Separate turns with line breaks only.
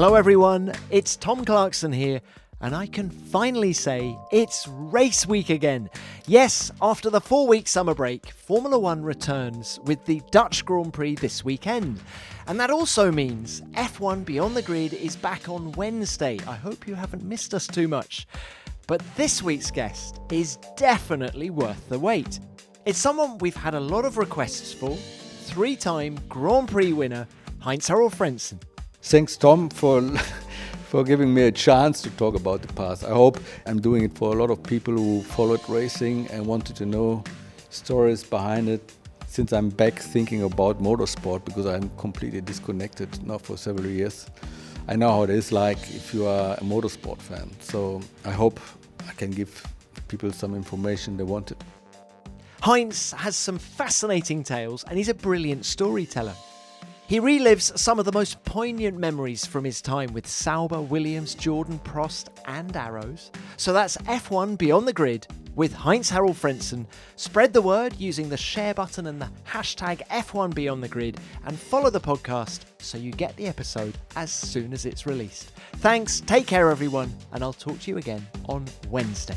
Hello, everyone. It's Tom Clarkson here, and I can finally say it's race week again. Yes, after the four week summer break, Formula One returns with the Dutch Grand Prix this weekend. And that also means F1 Beyond the Grid is back on Wednesday. I hope you haven't missed us too much. But this week's guest is definitely worth the wait. It's someone we've had a lot of requests for three time Grand Prix winner, Heinz Harald Frentzen.
Thanks, Tom, for for giving me a chance to talk about the past. I hope I'm doing it for a lot of people who followed racing and wanted to know stories behind it. Since I'm back thinking about motorsport because I'm completely disconnected now for several years, I know how it is like if you are a motorsport fan. So I hope I can give people some information they wanted.
Heinz has some fascinating tales and he's a brilliant storyteller. He relives some of the most poignant memories from his time with Sauber, Williams, Jordan, Prost, and Arrows. So that's F1 Beyond the Grid with Heinz Harald Frentzen. Spread the word using the share button and the hashtag F1 Beyond the Grid and follow the podcast so you get the episode as soon as it's released. Thanks, take care everyone, and I'll talk to you again on Wednesday.